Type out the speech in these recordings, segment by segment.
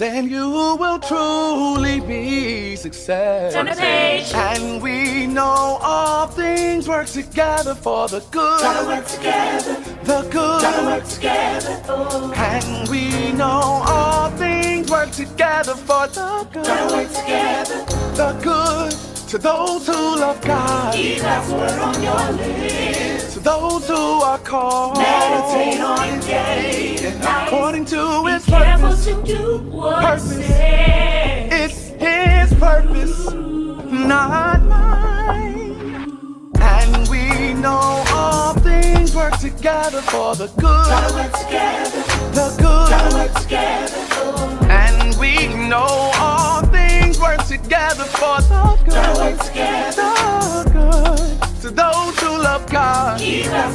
then you will truly be successful. Turn the page. And we know all things work together for the good. Gotta work together. The good. Gotta work together. Oh. And we know all things work together for the good. Gotta work together. The good to those who love God. Keep God's word on your lips. Those who are called. Meditate on it day and night. According to His purpose. to do what Purpose. Says. It's His purpose, not mine. And we know all things work together for the good. work together.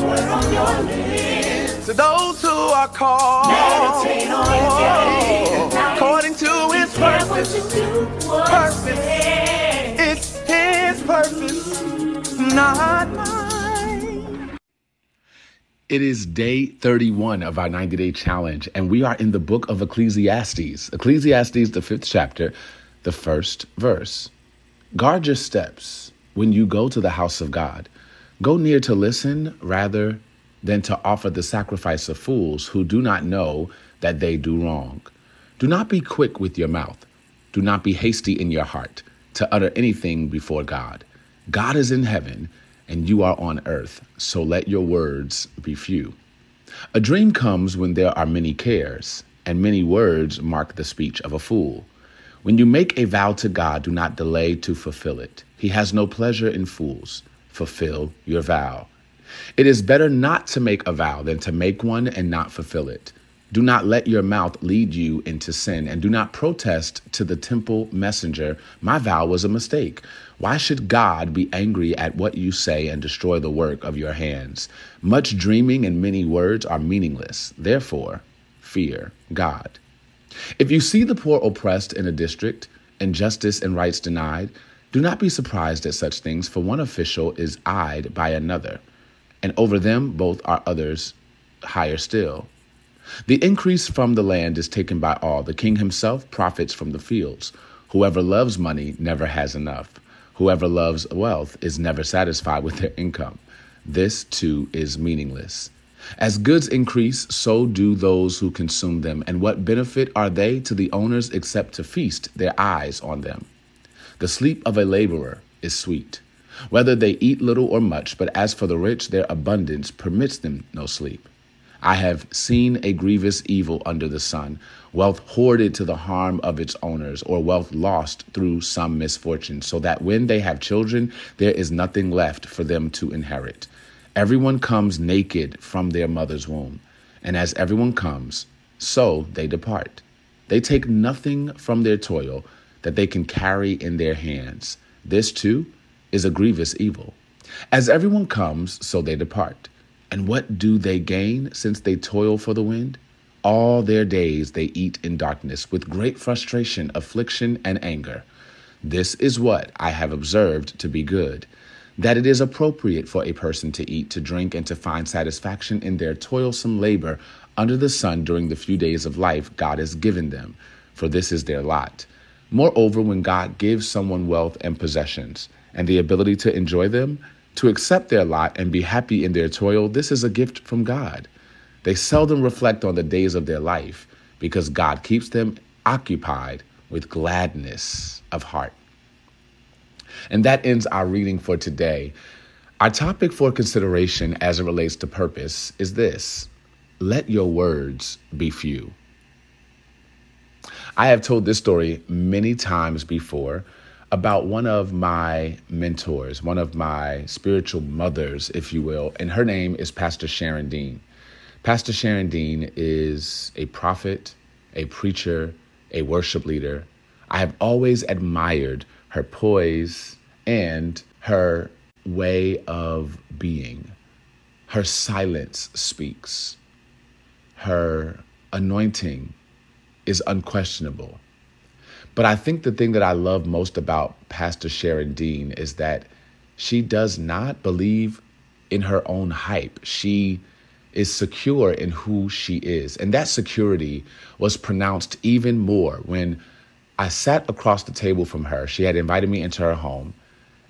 On your lips. To those who are called. Meditate on. According to His purpose. Purpose. It's His purpose, not mine. It is day 31 of our 90 day challenge, and we are in the book of Ecclesiastes. Ecclesiastes, the fifth chapter, the first verse. Guard your steps when you go to the house of God. Go near to listen rather than to offer the sacrifice of fools who do not know that they do wrong. Do not be quick with your mouth. Do not be hasty in your heart to utter anything before God. God is in heaven and you are on earth, so let your words be few. A dream comes when there are many cares, and many words mark the speech of a fool. When you make a vow to God, do not delay to fulfill it. He has no pleasure in fools. Fulfill your vow. It is better not to make a vow than to make one and not fulfill it. Do not let your mouth lead you into sin, and do not protest to the temple messenger, My vow was a mistake. Why should God be angry at what you say and destroy the work of your hands? Much dreaming and many words are meaningless. Therefore, fear God. If you see the poor oppressed in a district, injustice and rights denied, do not be surprised at such things, for one official is eyed by another, and over them both are others higher still. The increase from the land is taken by all. The king himself profits from the fields. Whoever loves money never has enough. Whoever loves wealth is never satisfied with their income. This too is meaningless. As goods increase, so do those who consume them. And what benefit are they to the owners except to feast their eyes on them? The sleep of a laborer is sweet, whether they eat little or much, but as for the rich, their abundance permits them no sleep. I have seen a grievous evil under the sun, wealth hoarded to the harm of its owners, or wealth lost through some misfortune, so that when they have children, there is nothing left for them to inherit. Everyone comes naked from their mother's womb, and as everyone comes, so they depart. They take nothing from their toil that they can carry in their hands. This too is a grievous evil. As everyone comes, so they depart. And what do they gain since they toil for the wind? All their days they eat in darkness with great frustration, affliction, and anger. This is what I have observed to be good that it is appropriate for a person to eat, to drink, and to find satisfaction in their toilsome labor under the sun during the few days of life God has given them, for this is their lot. Moreover, when God gives someone wealth and possessions and the ability to enjoy them, to accept their lot and be happy in their toil, this is a gift from God. They seldom reflect on the days of their life because God keeps them occupied with gladness of heart. And that ends our reading for today. Our topic for consideration as it relates to purpose is this let your words be few. I have told this story many times before about one of my mentors, one of my spiritual mothers, if you will, and her name is Pastor Sharon Dean. Pastor Sharon Dean is a prophet, a preacher, a worship leader. I have always admired her poise and her way of being. Her silence speaks. Her anointing is unquestionable. But I think the thing that I love most about Pastor Sharon Dean is that she does not believe in her own hype. She is secure in who she is. And that security was pronounced even more when I sat across the table from her. She had invited me into her home.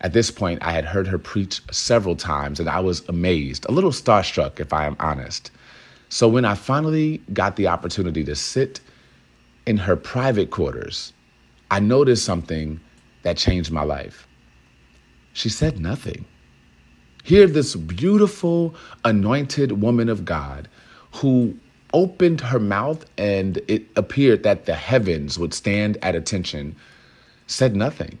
At this point, I had heard her preach several times and I was amazed, a little starstruck, if I am honest. So when I finally got the opportunity to sit in her private quarters, I noticed something that changed my life. She said nothing. Here, this beautiful, anointed woman of God who opened her mouth and it appeared that the heavens would stand at attention, said nothing.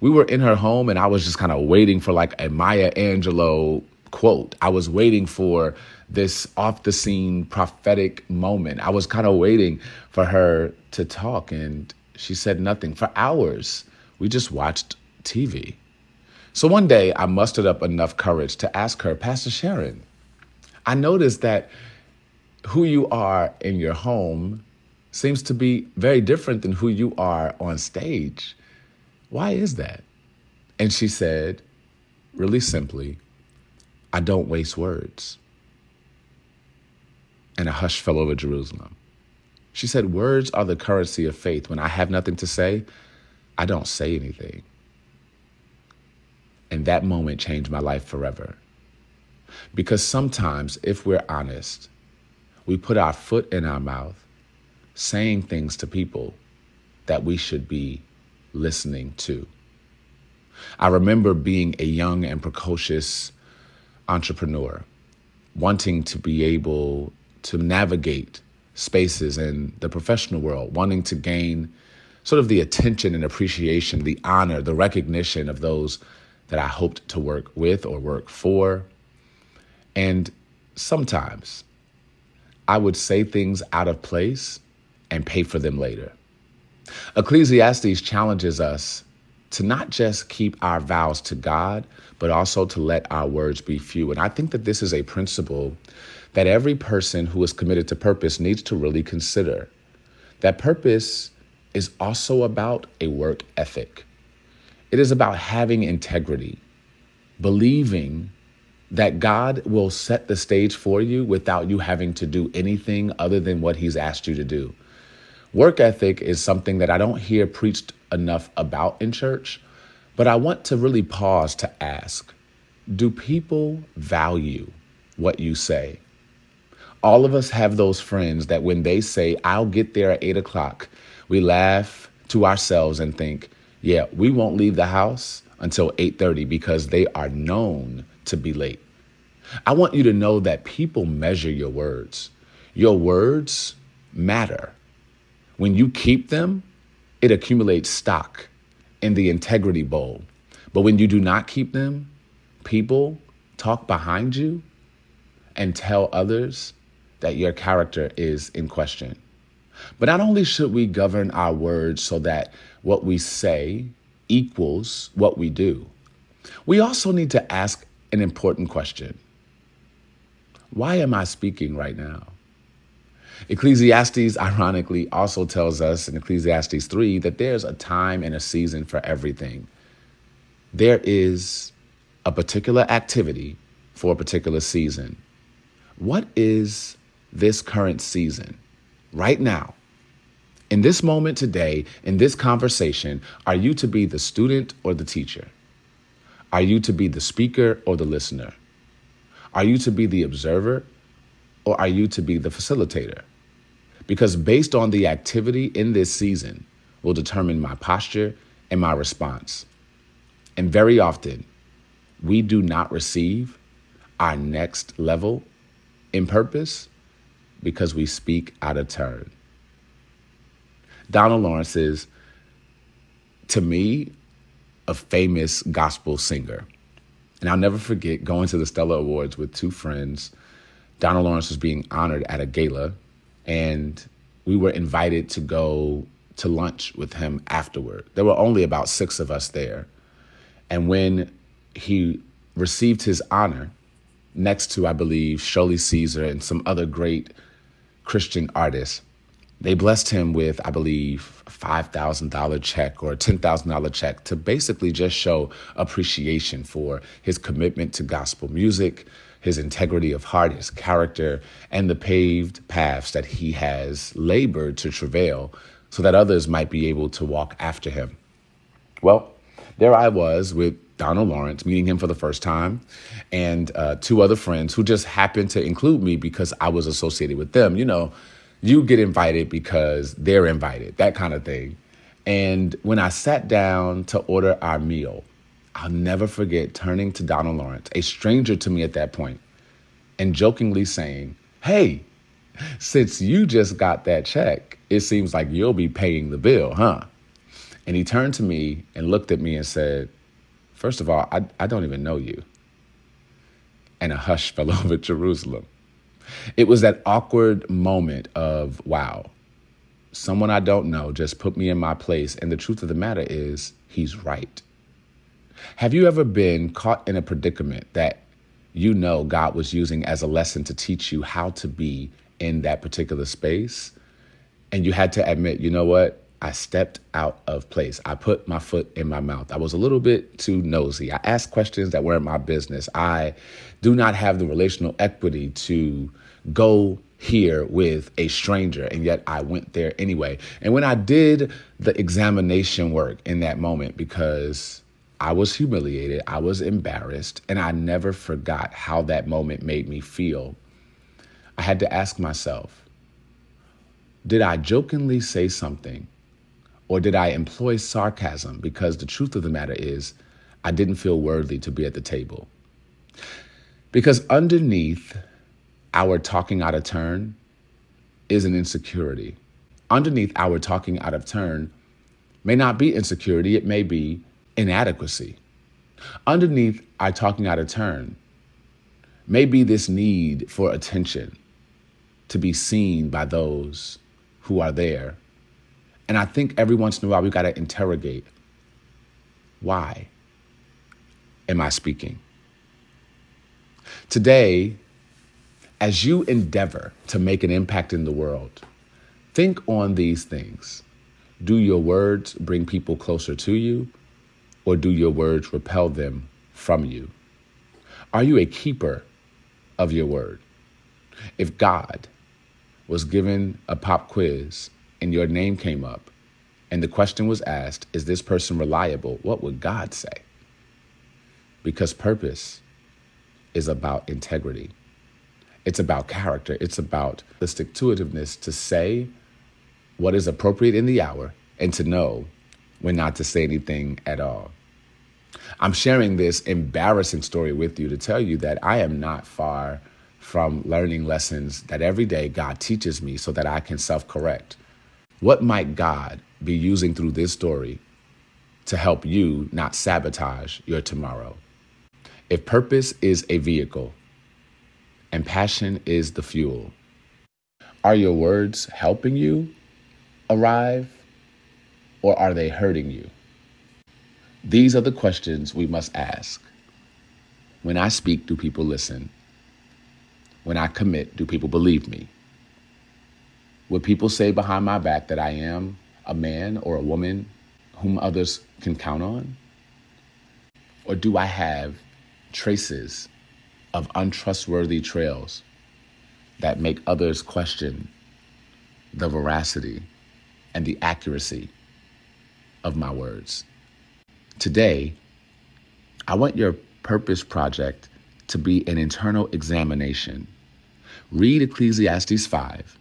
We were in her home and I was just kind of waiting for like a Maya Angelou quote. I was waiting for this off the scene prophetic moment. I was kind of waiting for her to talk and she said nothing. For hours, we just watched TV. So one day I mustered up enough courage to ask her, Pastor Sharon, I noticed that who you are in your home seems to be very different than who you are on stage. Why is that? And she said, really simply, I don't waste words. And a hush fell over Jerusalem. She said, Words are the currency of faith. When I have nothing to say, I don't say anything. And that moment changed my life forever. Because sometimes, if we're honest, we put our foot in our mouth, saying things to people that we should be listening to. I remember being a young and precocious entrepreneur, wanting to be able to navigate spaces in the professional world, wanting to gain sort of the attention and appreciation, the honor, the recognition of those that I hoped to work with or work for. And sometimes I would say things out of place and pay for them later. Ecclesiastes challenges us to not just keep our vows to God, but also to let our words be few. And I think that this is a principle that every person who is committed to purpose needs to really consider. That purpose is also about a work ethic. It is about having integrity, believing that God will set the stage for you without you having to do anything other than what He's asked you to do. Work ethic is something that I don't hear preached enough about in church, but I want to really pause to ask do people value what you say? All of us have those friends that when they say, I'll get there at eight o'clock, we laugh to ourselves and think, yeah, we won't leave the house until 8:30 because they are known to be late. I want you to know that people measure your words. Your words matter. When you keep them, it accumulates stock in the integrity bowl. But when you do not keep them, people talk behind you and tell others that your character is in question. But not only should we govern our words so that what we say equals what we do, we also need to ask an important question Why am I speaking right now? Ecclesiastes, ironically, also tells us in Ecclesiastes 3 that there's a time and a season for everything. There is a particular activity for a particular season. What is this current season right now? In this moment today, in this conversation, are you to be the student or the teacher? Are you to be the speaker or the listener? Are you to be the observer or are you to be the facilitator? Because based on the activity in this season will determine my posture and my response. And very often, we do not receive our next level in purpose because we speak out of turn. Donald Lawrence is, to me, a famous gospel singer. And I'll never forget going to the Stellar Awards with two friends. Donald Lawrence was being honored at a gala, and we were invited to go to lunch with him afterward. There were only about six of us there. And when he received his honor, next to, I believe, Shirley Caesar and some other great Christian artists, they blessed him with, I believe, a $5,000 check or a $10,000 check to basically just show appreciation for his commitment to gospel music, his integrity of heart, his character, and the paved paths that he has labored to travail so that others might be able to walk after him. Well, there I was with Donald Lawrence, meeting him for the first time, and uh, two other friends who just happened to include me because I was associated with them. You know, you get invited because they're invited, that kind of thing. And when I sat down to order our meal, I'll never forget turning to Donald Lawrence, a stranger to me at that point, and jokingly saying, Hey, since you just got that check, it seems like you'll be paying the bill, huh? And he turned to me and looked at me and said, First of all, I, I don't even know you. And a hush fell over Jerusalem. It was that awkward moment of, wow, someone I don't know just put me in my place. And the truth of the matter is, he's right. Have you ever been caught in a predicament that you know God was using as a lesson to teach you how to be in that particular space? And you had to admit, you know what? I stepped out of place. I put my foot in my mouth. I was a little bit too nosy. I asked questions that weren't my business. I do not have the relational equity to go here with a stranger, and yet I went there anyway. And when I did the examination work in that moment, because I was humiliated, I was embarrassed, and I never forgot how that moment made me feel, I had to ask myself, did I jokingly say something or did I employ sarcasm? Because the truth of the matter is, I didn't feel worthy to be at the table. Because underneath our talking out of turn is an insecurity. Underneath our talking out of turn may not be insecurity, it may be inadequacy. Underneath our talking out of turn may be this need for attention to be seen by those who are there and I think every once in a while we got to interrogate why am I speaking? Today, as you endeavor to make an impact in the world, think on these things. Do your words bring people closer to you, or do your words repel them from you? Are you a keeper of your word? If God was given a pop quiz and your name came up and the question was asked, Is this person reliable? What would God say? Because purpose is about integrity, it's about character, it's about the stick to itiveness to say what is appropriate in the hour and to know when not to say anything at all. I'm sharing this embarrassing story with you to tell you that I am not far from learning lessons that every day God teaches me so that I can self correct what might God be using through this story to help you not sabotage your tomorrow? If purpose is a vehicle and passion is the fuel, are your words helping you arrive or are they hurting you? These are the questions we must ask. When I speak, do people listen? When I commit, do people believe me? Would people say behind my back that I am a man or a woman whom others can count on? Or do I have traces of untrustworthy trails that make others question the veracity and the accuracy of my words? Today, I want your purpose project to be an internal examination. Read Ecclesiastes 5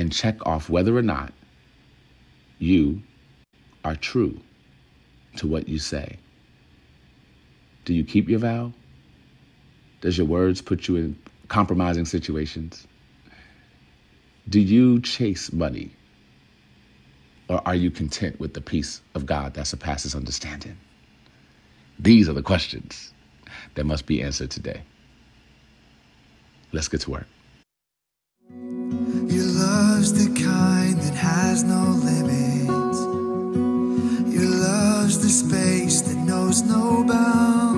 and check off whether or not you are true to what you say. Do you keep your vow? Does your words put you in compromising situations? Do you chase money? Or are you content with the peace of God that surpasses understanding? These are the questions that must be answered today. Let's get to work. Your love's the kind that has no limits. Your love's the space that knows no bounds.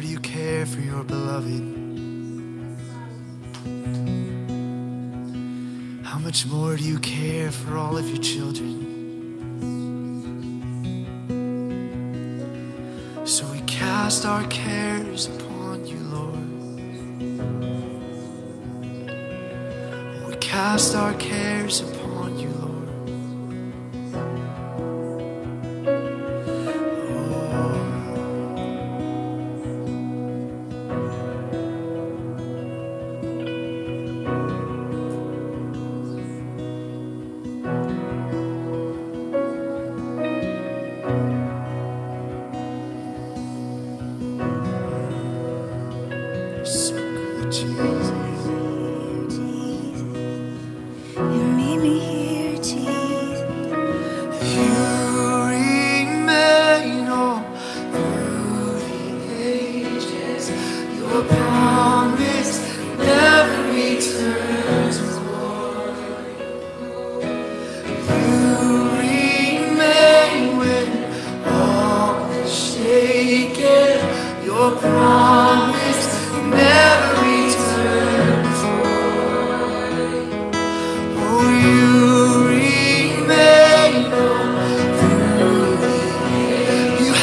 Or do you care for your beloved? How much more do you care for all of your children? So we cast our cares upon you, Lord. We cast our cares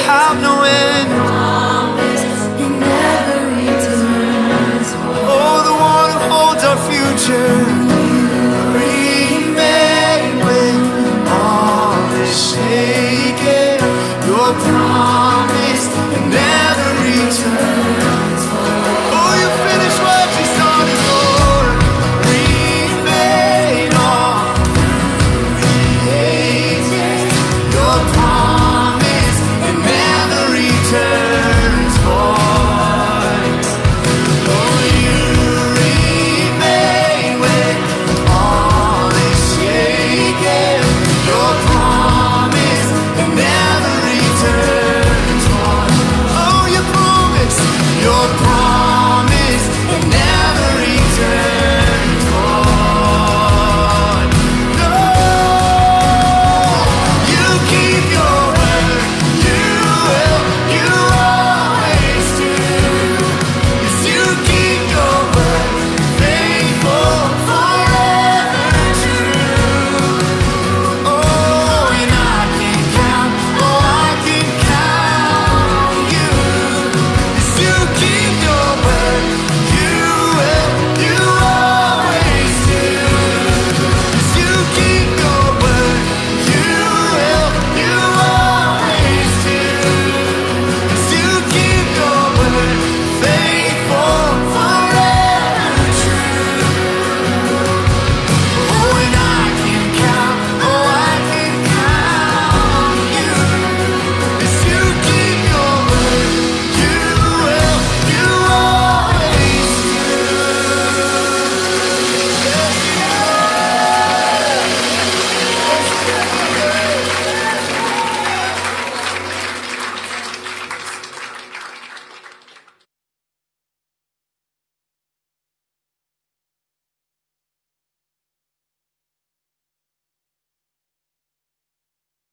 have no end. It never returns. Oh, the one who holds our future.